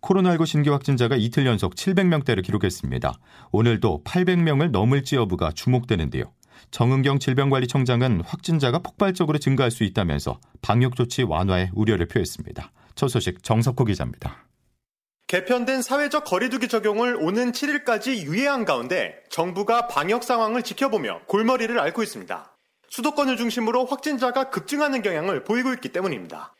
코로나19 신규 확진자가 이틀 연속 700명대를 기록했습니다. 오늘도 800명을 넘을지 여부가 주목되는데요. 정은경 질병관리청장은 확진자가 폭발적으로 증가할 수 있다면서 방역 조치 완화에 우려를 표했습니다. 첫 소식 정석호 기자입니다. 개편된 사회적 거리두기 적용을 오는 7일까지 유예한 가운데 정부가 방역 상황을 지켜보며 골머리를 앓고 있습니다. 수도권을 중심으로 확진자가 급증하는 경향을 보이고 있기 때문입니다.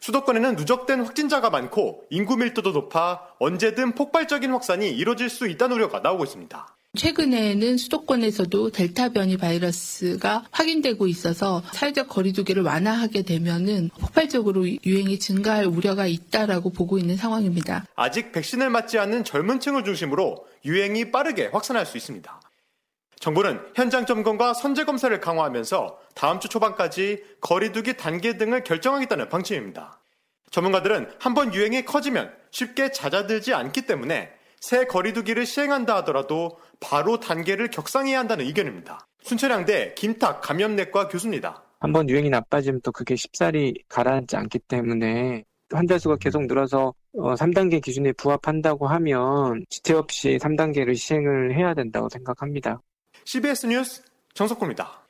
수도권에는 누적된 확진자가 많고 인구 밀도도 높아 언제든 폭발적인 확산이 이뤄질 수 있다는 우려가 나오고 있습니다. 최근에는 수도권에서도 델타 변이 바이러스가 확인되고 있어서 사회적 거리두기를 완화하게 되면은 폭발적으로 유행이 증가할 우려가 있다라고 보고 있는 상황입니다. 아직 백신을 맞지 않는 젊은 층을 중심으로 유행이 빠르게 확산할 수 있습니다. 정부는 현장 점검과 선제 검사를 강화하면서 다음 주 초반까지 거리두기 단계 등을 결정하겠다는 방침입니다. 전문가들은 한번 유행이 커지면 쉽게 잦아들지 않기 때문에 새 거리두기를 시행한다 하더라도 바로 단계를 격상해야 한다는 의견입니다. 순천향대 김탁 감염내과 교수입니다. 한번 유행이 나빠지면 또 그게 쉽사리 가라앉지 않기 때문에 환자 수가 계속 늘어서 3단계 어, 기준에 부합한다고 하면 지체 없이 3단계를 시행을 해야 된다고 생각합니다. CBS 뉴스 정석호입니다.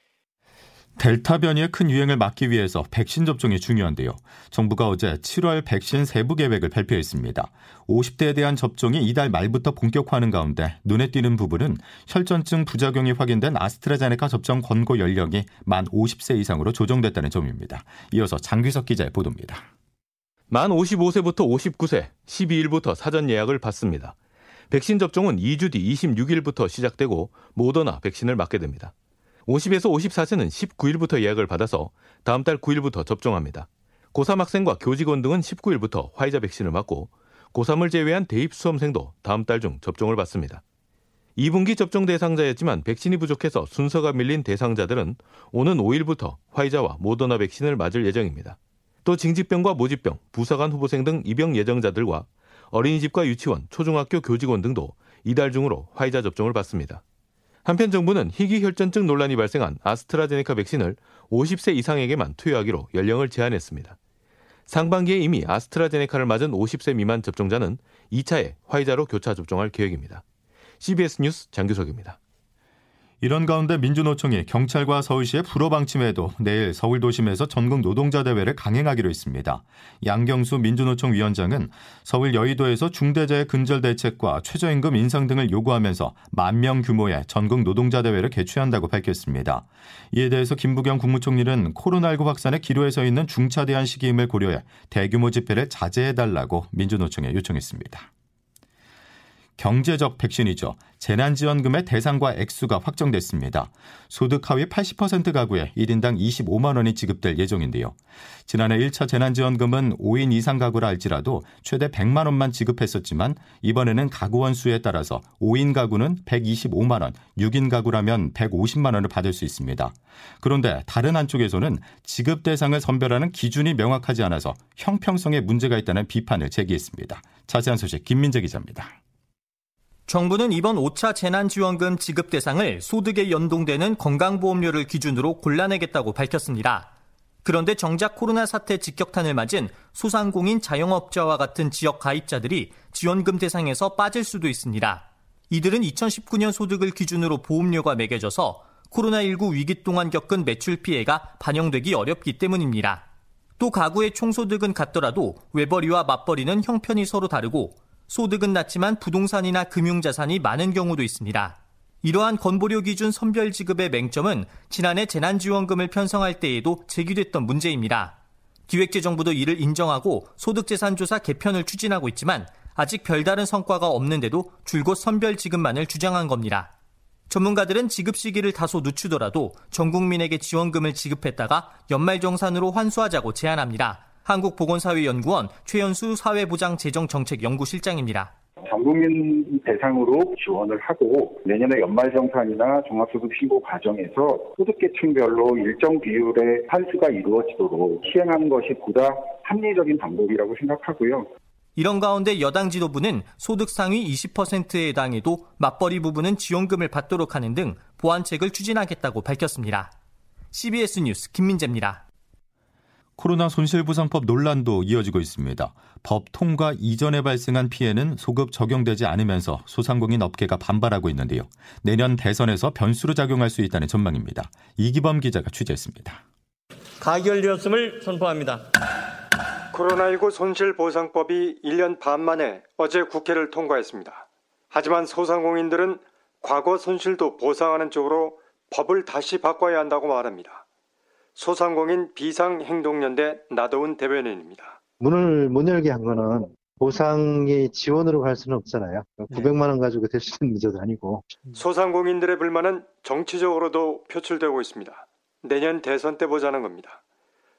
델타 변이의 큰 유행을 막기 위해서 백신 접종이 중요한데요. 정부가 어제 7월 백신 세부 계획을 발표했습니다. 50대에 대한 접종이 이달 말부터 본격화하는 가운데 눈에 띄는 부분은 혈전증 부작용이 확인된 아스트라제네카 접종 권고 연령이 만 50세 이상으로 조정됐다는 점입니다. 이어서 장규석 기자의 보도입니다. 만 55세부터 59세 12일부터 사전 예약을 받습니다. 백신 접종은 2주 뒤 26일부터 시작되고 모더나 백신을 맞게 됩니다. 50에서 54세는 19일부터 예약을 받아서 다음 달 9일부터 접종합니다. 고3 학생과 교직원 등은 19일부터 화이자 백신을 맞고 고3을 제외한 대입 수험생도 다음 달 중 접종을 받습니다. 2분기 접종 대상자였지만 백신이 부족해서 순서가 밀린 대상자들은 오는 5일부터 화이자와 모더나 백신을 맞을 예정입니다. 또 징집병과 모집병, 부사관 후보생 등 입영 예정자들과 어린이집과 유치원, 초중학교 교직원 등도 이달 중으로 화이자 접종을 받습니다. 한편 정부는 희귀혈전증 논란이 발생한 아스트라제네카 백신을 50세 이상에게만 투여하기로 연령을 제한했습니다. 상반기에 이미 아스트라제네카를 맞은 50세 미만 접종자는 2차에 화이자로 교차 접종할 계획입니다. CBS 뉴스 장규석입니다. 이런 가운데 민주노총이 경찰과 서울시의 불허 방침에도 내일 서울 도심에서 전국 노동자 대회를 강행하기로 했습니다. 양경수 민주노총 위원장은 서울 여의도에서 중대재해 근절 대책과 최저임금 인상 등을 요구하면서 만 명 규모의 전국 노동자 대회를 개최한다고 밝혔습니다. 이에 대해서 김부겸 국무총리는 코로나19 확산에 기로에 서 있는 중차대한 시기임을 고려해 대규모 집회를 자제해달라고 민주노총에 요청했습니다. 경제적 백신이죠. 재난지원금의 대상과 액수가 확정됐습니다. 소득 하위 80% 가구에 1인당 25만 원이 지급될 예정인데요. 지난해 1차 재난지원금은 5인 이상 가구라 할지라도 최대 100만 원만 지급했었지만 이번에는 가구원 수에 따라서 5인 가구는 125만 원, 6인 가구라면 150만 원을 받을 수 있습니다. 그런데 다른 한쪽에서는 지급 대상을 선별하는 기준이 명확하지 않아서 형평성에 문제가 있다는 비판을 제기했습니다. 자세한 소식 김민재 기자입니다. 정부는 이번 5차 재난지원금 지급 대상을 소득에 연동되는 건강보험료를 기준으로 골라내겠다고 밝혔습니다. 그런데 정작 코로나 사태 직격탄을 맞은 소상공인 자영업자와 같은 지역 가입자들이 지원금 대상에서 빠질 수도 있습니다. 이들은 2019년 소득을 기준으로 보험료가 매겨져서 코로나19 위기 동안 겪은 매출 피해가 반영되기 어렵기 때문입니다. 또 가구의 총소득은 같더라도 외벌이와 맞벌이는 형편이 서로 다르고 소득은 낮지만 부동산이나 금융자산이 많은 경우도 있습니다. 이러한 건보료 기준 선별 지급의 맹점은 지난해 재난지원금을 편성할 때에도 제기됐던 문제입니다. 기획재정부도 이를 인정하고 소득재산조사 개편을 추진하고 있지만 아직 별다른 성과가 없는데도 줄곧 선별 지급만을 주장한 겁니다. 전문가들은 지급 시기를 다소 늦추더라도 전 국민에게 지원금을 지급했다가 연말정산으로 환수하자고 제안합니다. 한국보건사회연구원 최연수 사회보장재정정책연구실장입니다. 전 국민 대상으로 지원을 하고 내년에 연말정산이나 종합소득 신고 과정에서 소득계층별로 일정 비율의 환수가 이루어지도록 시행하는 것이 보다 합리적인 방법이라고 생각하고요. 이런 가운데 여당 지도부는 소득 상위 20%에 해당해도 맞벌이 부부는 지원금을 받도록 하는 등 보완책을 추진하겠다고 밝혔습니다. CBS 뉴스 김민재입니다. 코로나 손실보상법 논란도 이어지고 있습니다. 법 통과 이전에 발생한 피해는 소급 적용되지 않으면서 소상공인 업계가 반발하고 있는데요. 내년 대선에서 변수로 작용할 수 있다는 전망입니다. 이기범 기자가 취재했습니다. 가결되었음을 선포합니다. 코로나19 손실보상법이 1년 반 만에 어제 국회를 통과했습니다. 하지만 소상공인들은 과거 손실도 보상하는 쪽으로 법을 다시 바꿔야 한다고 말합니다. 소상공인 비상행동연대 나도은 대변인입니다. 문을 못 열게 한 거는 보상이 지원으로 갈 수는 없잖아요. 900만 원 가지고 될 수 있는 문제도 아니고. 소상공인들의 불만은 정치적으로도 표출되고 있습니다. 내년 대선 때 보자는 겁니다.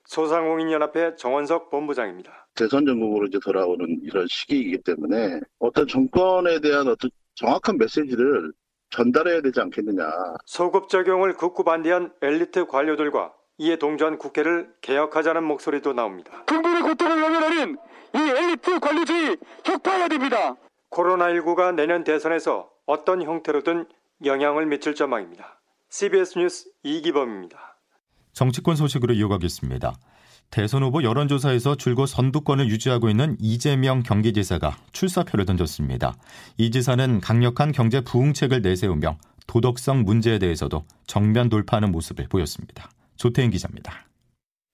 소상공인연합회 정원석 본부장입니다. 대선 전국으로 이제 돌아오는 이런 시기이기 때문에 어떤 정권에 대한 어떤 정확한 메시지를 전달해야 되지 않겠느냐. 소급 적용을 극구 반대한 엘리트 관료들과 이에 동조한 국회를 개혁하자는 목소리도 나옵니다. 국민의 고통을 외면하는 이 엘리트 관료주의 격파해야 됩니다. 코로나19가 내년 대선에서 어떤 형태로든 영향을 미칠 전망입니다. CBS 뉴스 이기범입니다. 정치권 소식으로 이어가겠습니다. 대선 후보 여론조사에서 줄곧 선두권을 유지하고 있는 이재명 경기지사가 출사표를 던졌습니다. 이 지사는 강력한 경제 부흥책을 내세우며 도덕성 문제에 대해서도 정면 돌파하는 모습을 보였습니다. 조태인 기자입니다.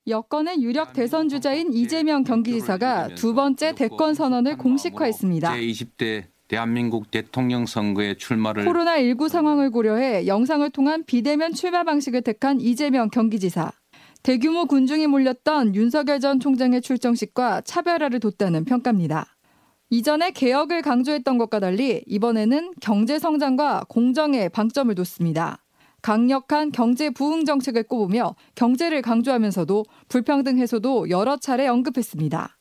여권의 유력 대선 주자인 이재명 경기지사가 두 번째 대권 선언을 공식화했습니다. 제20대 대한민국 대통령 선거에 출마를 코로나19 상황을 고려해 영상을 통한 비대면 출마 방식을 택한 이재명 경기지사. 대규모 군중이 몰렸던 윤석열 전 총장의 출정식과 차별화를 뒀다는 평가입니다. 이전에 개혁을 강조했던 것과 달리 이번에는 경제 성장과 공정에 방점을 뒀습니다. 강력한 경제 부흥 정책을 꼽으며 경제를 강조하면서도 불평등 해소도 여러 차례 언급했습니다.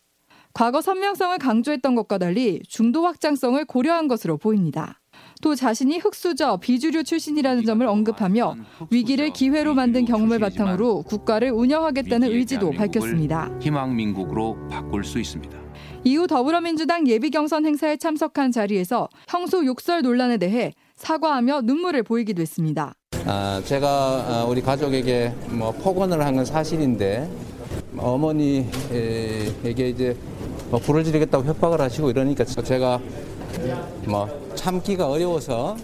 과거 선명성을 강조했던 것과 달리 중도 확장성을 고려한 것으로 보입니다. 또 자신이 흑수저 비주류 출신이라는 점을 언급하며 위기를 기회로 만든 경험을 바탕으로 국가를 운영하겠다는 의지도 밝혔습니다. 희망민국으로 바꿀 수 있습니다. 이후 더불어민주당 예비경선 행사에 참석한 자리에서 형수 욕설 논란에 대해 사과하며 눈물을 보이기도 했습니다. 아, 제가 우리 가족에게 뭐 폭언을 한 건 사실인데 어머니에게 이제 뭐 불을 지르겠다고 협박을 하시고 이러니까 제가 뭐 참기가 어려워서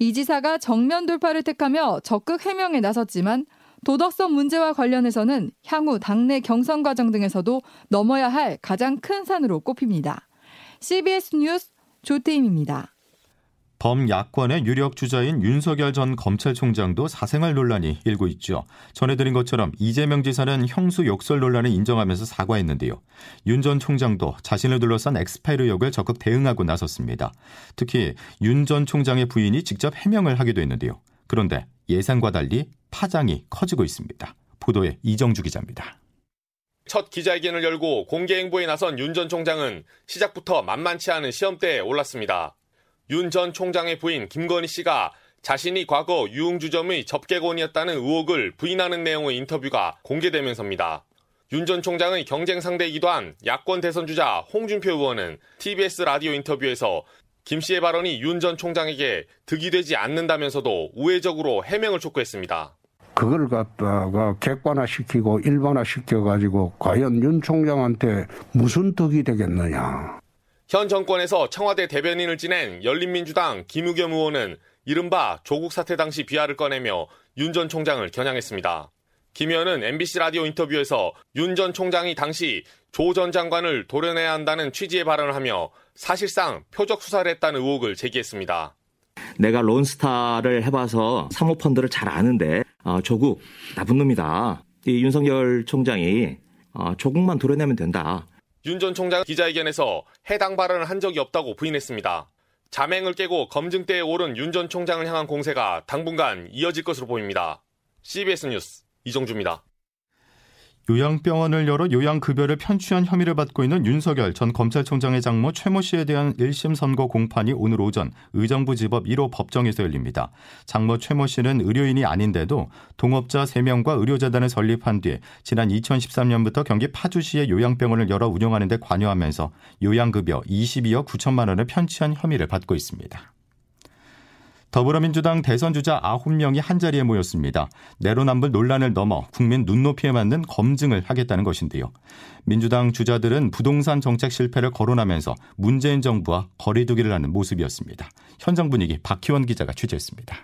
이 지사가 정면 돌파를 택하며 적극 해명에 나섰지만 도덕성 문제와 관련해서는 향후 당내 경선 과정 등에서도 넘어야 할 가장 큰 산으로 꼽힙니다. CBS 뉴스 조태임입니다. 범야권의 유력 주자인 윤석열 전 검찰총장도 사생활 논란이 일고 있죠. 전해드린 것처럼 이재명 지사는 형수 욕설 논란을 인정하면서 사과했는데요. 윤 전 총장도 자신을 둘러싼 엑스파일 의혹을 적극 대응하고 나섰습니다. 특히 윤 전 총장의 부인이 직접 해명을 하기도 했는데요. 그런데 예상과 달리 파장이 커지고 있습니다. 보도에 이정주 기자입니다. 첫 기자회견을 열고 공개 행보에 나선 윤 전 총장은 시작부터 만만치 않은 시험대에 올랐습니다. 윤 전 총장의 부인 김건희 씨가 자신이 과거 유흥주점의 접객원이었다는 의혹을 부인하는 내용의 인터뷰가 공개되면서입니다. 윤 전 총장의 경쟁 상대이기도 한 야권 대선 주자 홍준표 의원은 TBS 라디오 인터뷰에서 김 씨의 발언이 윤 전 총장에게 득이 되지 않는다면서도 우회적으로 해명을 촉구했습니다. 그걸 갖다가 객관화시키고 일반화시켜가지고 과연 윤 총장한테 무슨 득이 되겠느냐. 현 정권에서 청와대 대변인을 지낸 열린민주당 김우겸 의원은 이른바 조국 사태 당시 비하를 꺼내며 윤 전 총장을 겨냥했습니다. 김 의원은 MBC 라디오 인터뷰에서 윤 전 총장이 당시 조 전 장관을 도려내야 한다는 취지의 발언을 하며 사실상 표적 수사를 했다는 의혹을 제기했습니다. 내가 론스타를 해봐서 사모펀드를 잘 아는데 어, 조국 나쁜 놈이다. 이 윤석열 총장이 어, 조국만 도려내면 된다. 윤 전 총장 기자회견에서 해당 발언을 한 적이 없다고 부인했습니다. 자맹을 깨고 검증대에 오른 윤 전 총장을 향한 공세가 당분간 이어질 것으로 보입니다. CBS 뉴스 이정주입니다. 요양병원을 열어 요양급여를 편취한 혐의를 받고 있는 윤석열 전 검찰총장의 장모 최모 씨에 대한 1심 선고 공판이 오늘 오전 의정부 지법 1호 법정에서 열립니다. 장모 최모 씨는 의료인이 아닌데도 동업자 3명과 의료재단을 설립한 뒤 지난 2013년부터 경기 파주시의 요양병원을 열어 운영하는 데 관여하면서 요양급여 22억 9천만 원을 편취한 혐의를 받고 있습니다. 더불어민주당 대선 주자 9명이 한자리에 모였습니다. 내로남불 논란을 넘어 국민 눈높이에 맞는 검증을 하겠다는 것인데요. 민주당 주자들은 부동산 정책 실패를 거론하면서 문재인 정부와 거리두기를 하는 모습이었습니다. 현장 분위기 박희원 기자가 취재했습니다.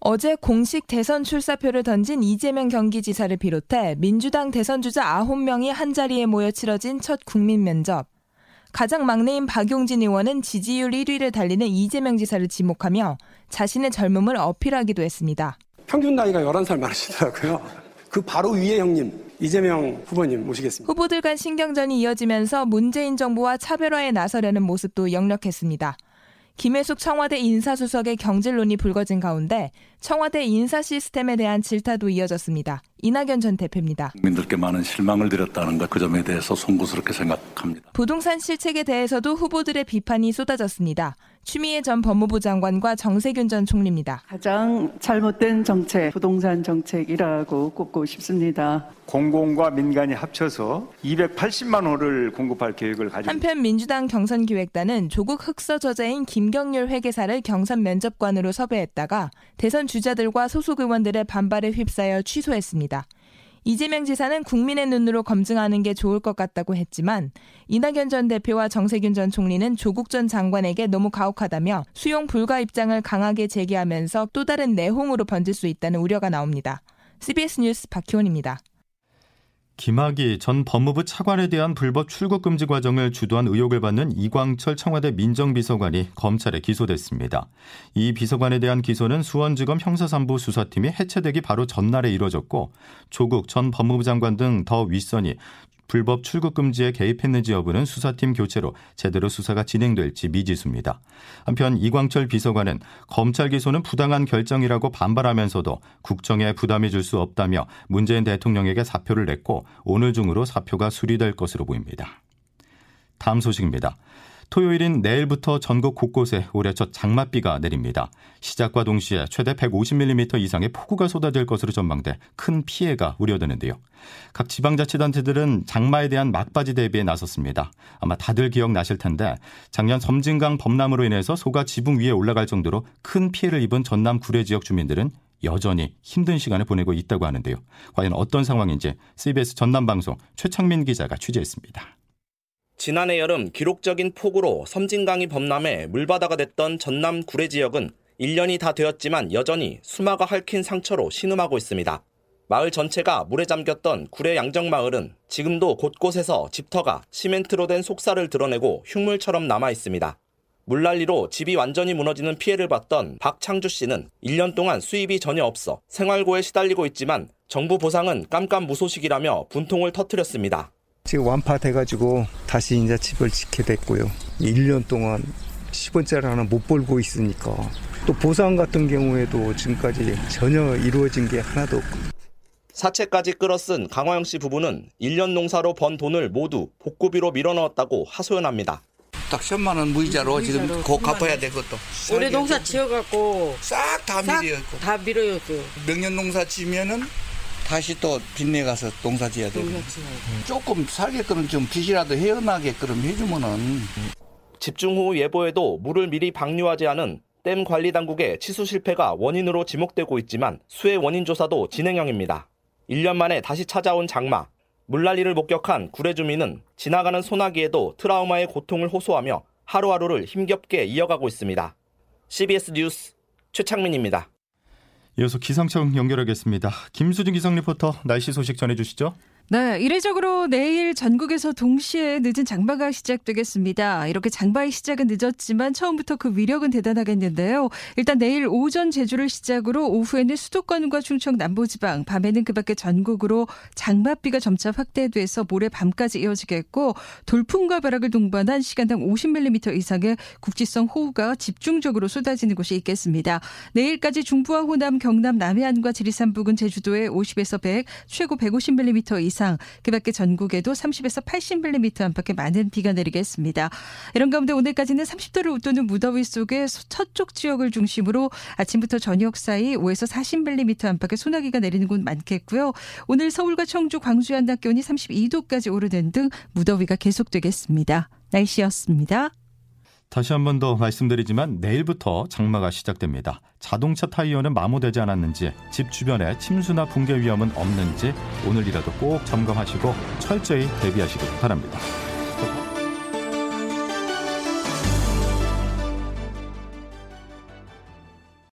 어제 공식 대선 출사표를 던진 이재명 경기지사를 비롯해 민주당 대선 주자 9명이 한자리에 모여 치러진 첫 국민 면접. 가장 막내인 박용진 의원은 지지율 1위를 달리는 이재명 지사를 지목하며 자신의 젊음을 어필하기도 했습니다. 평균 나이가 11살 많으시더라고요. 그 바로 위에 형님 이재명 후보님 모시겠습니다. 후보들 간 신경전이 이어지면서 문재인 정부와 차별화에 나서려는 모습도 역력했습니다. 김혜숙 청와대 인사수석의 경질론이 불거진 가운데 청와대 인사 시스템에 대한 질타도 이어졌습니다. 이낙연 전 대표입니다. 국민들께 많은 실망을 드렸다는 것 그 점에 대해서 송구스럽게 생각합니다. 부동산 실책에 대해서도 후보들의 비판이 쏟아졌습니다. 추미애 전 법무부 장관과 정세균 전 총리입니다. 가장 잘못된 정책, 부동산 정책이라고 꼽고 싶습니다. 공공과 민간이 합쳐서 280만 호를 공급할 계획을 가지고 한편 민주당 경선 기획단은 조국 흑서 저자인 김경률 회계사를 경선 면접관으로 섭외했다가 대선 주자들과 소속 의원들의 반발에 휩싸여 취소했습니다. 이재명 지사는 국민의 눈으로 검증하는 게 좋을 것 같다고 했지만 이낙연 전 대표와 정세균 전 총리는 조국 전 장관에게 너무 가혹하다며 수용 불가 입장을 강하게 제기하면서 또 다른 내홍으로 번질 수 있다는 우려가 나옵니다. CBS 뉴스 박희원입니다. 김학의 전 법무부 차관에 대한 불법 출국 금지 과정을 주도한 의혹을 받는 이광철 청와대 민정비서관이 검찰에 기소됐습니다. 이 비서관에 대한 기소는 수원지검 형사삼부 수사팀이 해체되기 바로 전날에 이뤄졌고 조국 전 법무부 장관 등 더 윗선이 불법 출국 금지에 개입했는지 여부는 수사팀 교체로 제대로 수사가 진행될지 미지수입니다. 한편 이광철 비서관은 검찰 기소는 부당한 결정이라고 반발하면서도 국정에 부담이 줄 수 없다며 문재인 대통령에게 사표를 냈고 오늘 중으로 사표가 수리될 것으로 보입니다. 다음 소식입니다. 토요일인 내일부터 전국 곳곳에 올해 첫 장맛비가 내립니다. 시작과 동시에 최대 150mm 이상의 폭우가 쏟아질 것으로 전망돼 큰 피해가 우려되는데요. 각 지방자치단체들은 장마에 대한 막바지 대비에 나섰습니다. 아마 다들 기억나실 텐데 작년 섬진강 범람으로 인해서 소가 지붕 위에 올라갈 정도로 큰 피해를 입은 전남 구례 지역 주민들은 여전히 힘든 시간을 보내고 있다고 하는데요. 과연 어떤 상황인지 CBS 전남방송 최창민 기자가 취재했습니다. 지난해 여름 기록적인 폭우로 섬진강이 범람해 물바다가 됐던 전남 구례 지역은 1년이 다 되었지만 여전히 수마가 핥힌 상처로 신음하고 있습니다. 마을 전체가 물에 잠겼던 구례 양정마을은 지금도 곳곳에서 집터가 시멘트로 된 속살을 드러내고 흉물처럼 남아 있습니다. 물난리로 집이 완전히 무너지는 피해를 봤던 박창주 씨는 1년 동안 수입이 전혀 없어 생활고에 시달리고 있지만 정부 보상은 깜깜 무소식이라며 분통을 터뜨렸습니다. 지금 완파돼가지고 다시 이제 집을 짓게 됐고요. 1년 동안 10원짜리 하나 못 벌고 있으니까 또 보상 같은 경우에도 지금까지 전혀 이루어진 게 하나도 없고 사채까지 끌어쓴 강화영 씨 부부는 1년 농사로 번 돈을 모두 복구비로 밀어넣었다고 하소연합니다. 딱 10만 원 무이자로 지금 곧 갚아야 돼 그것도. 올해 농사 지어갖고 싹 다 밀어요. 다 밀어요. 명년 농사 지면은 다시 또 빚내 가서 농사 지어야 되고 조금 살게끔 좀 빚이라도 헤어나게끔 해주면은 집중 호우 예보에도 물을 미리 방류하지 않은 댐 관리 당국의 치수 실패가 원인으로 지목되고 있지만 수해 원인 조사도 진행형입니다. 1년 만에 다시 찾아온 장마. 물난리를 목격한 구례 주민은 지나가는 소나기에도 트라우마의 고통을 호소하며 하루하루를 힘겹게 이어가고 있습니다. CBS 뉴스 최창민입니다. 이어서 기상청 연결하겠습니다. 김수진 기상 리포터 날씨 소식 전해주시죠. 네, 이례적으로 내일 전국에서 동시에 늦은 장마가 시작되겠습니다. 이렇게 장마의 시작은 늦었지만 처음부터 그 위력은 대단하겠는데요. 일단 내일 오전 제주를 시작으로 오후에는 수도권과 충청 남부지방, 밤에는 그 밖에 전국으로 장맛비가 점차 확대돼서 모레 밤까지 이어지겠고 돌풍과 벼락을 동반한 시간당 50mm 이상의 국지성 호우가 집중적으로 쏟아지는 곳이 있겠습니다. 내일까지 중부와 호남, 경남, 남해안과 지리산 부근 제주도에 50에서 100, 최고 150mm 이상 이상, 그 밖에 전국에도 30에서 80mm 안팎의 많은 비가 내리겠습니다. 이런 가운데 오늘까지는 30도를 웃도는 무더위 속에 서쪽 지역을 중심으로 아침부터 저녁 사이 5에서 40mm 안팎의 소나기가 내리는 곳 많겠고요. 오늘 서울과 청주, 광주의 한낮 기온이 32도까지 오르는 등 무더위가 계속되겠습니다. 날씨였습니다. 다시 한 번 더 말씀드리지만 내일부터 장마가 시작됩니다. 자동차 타이어는 마모되지 않았는지, 집 주변에 침수나 붕괴 위험은 없는지 오늘이라도 꼭 점검하시고 철저히 대비하시길 바랍니다.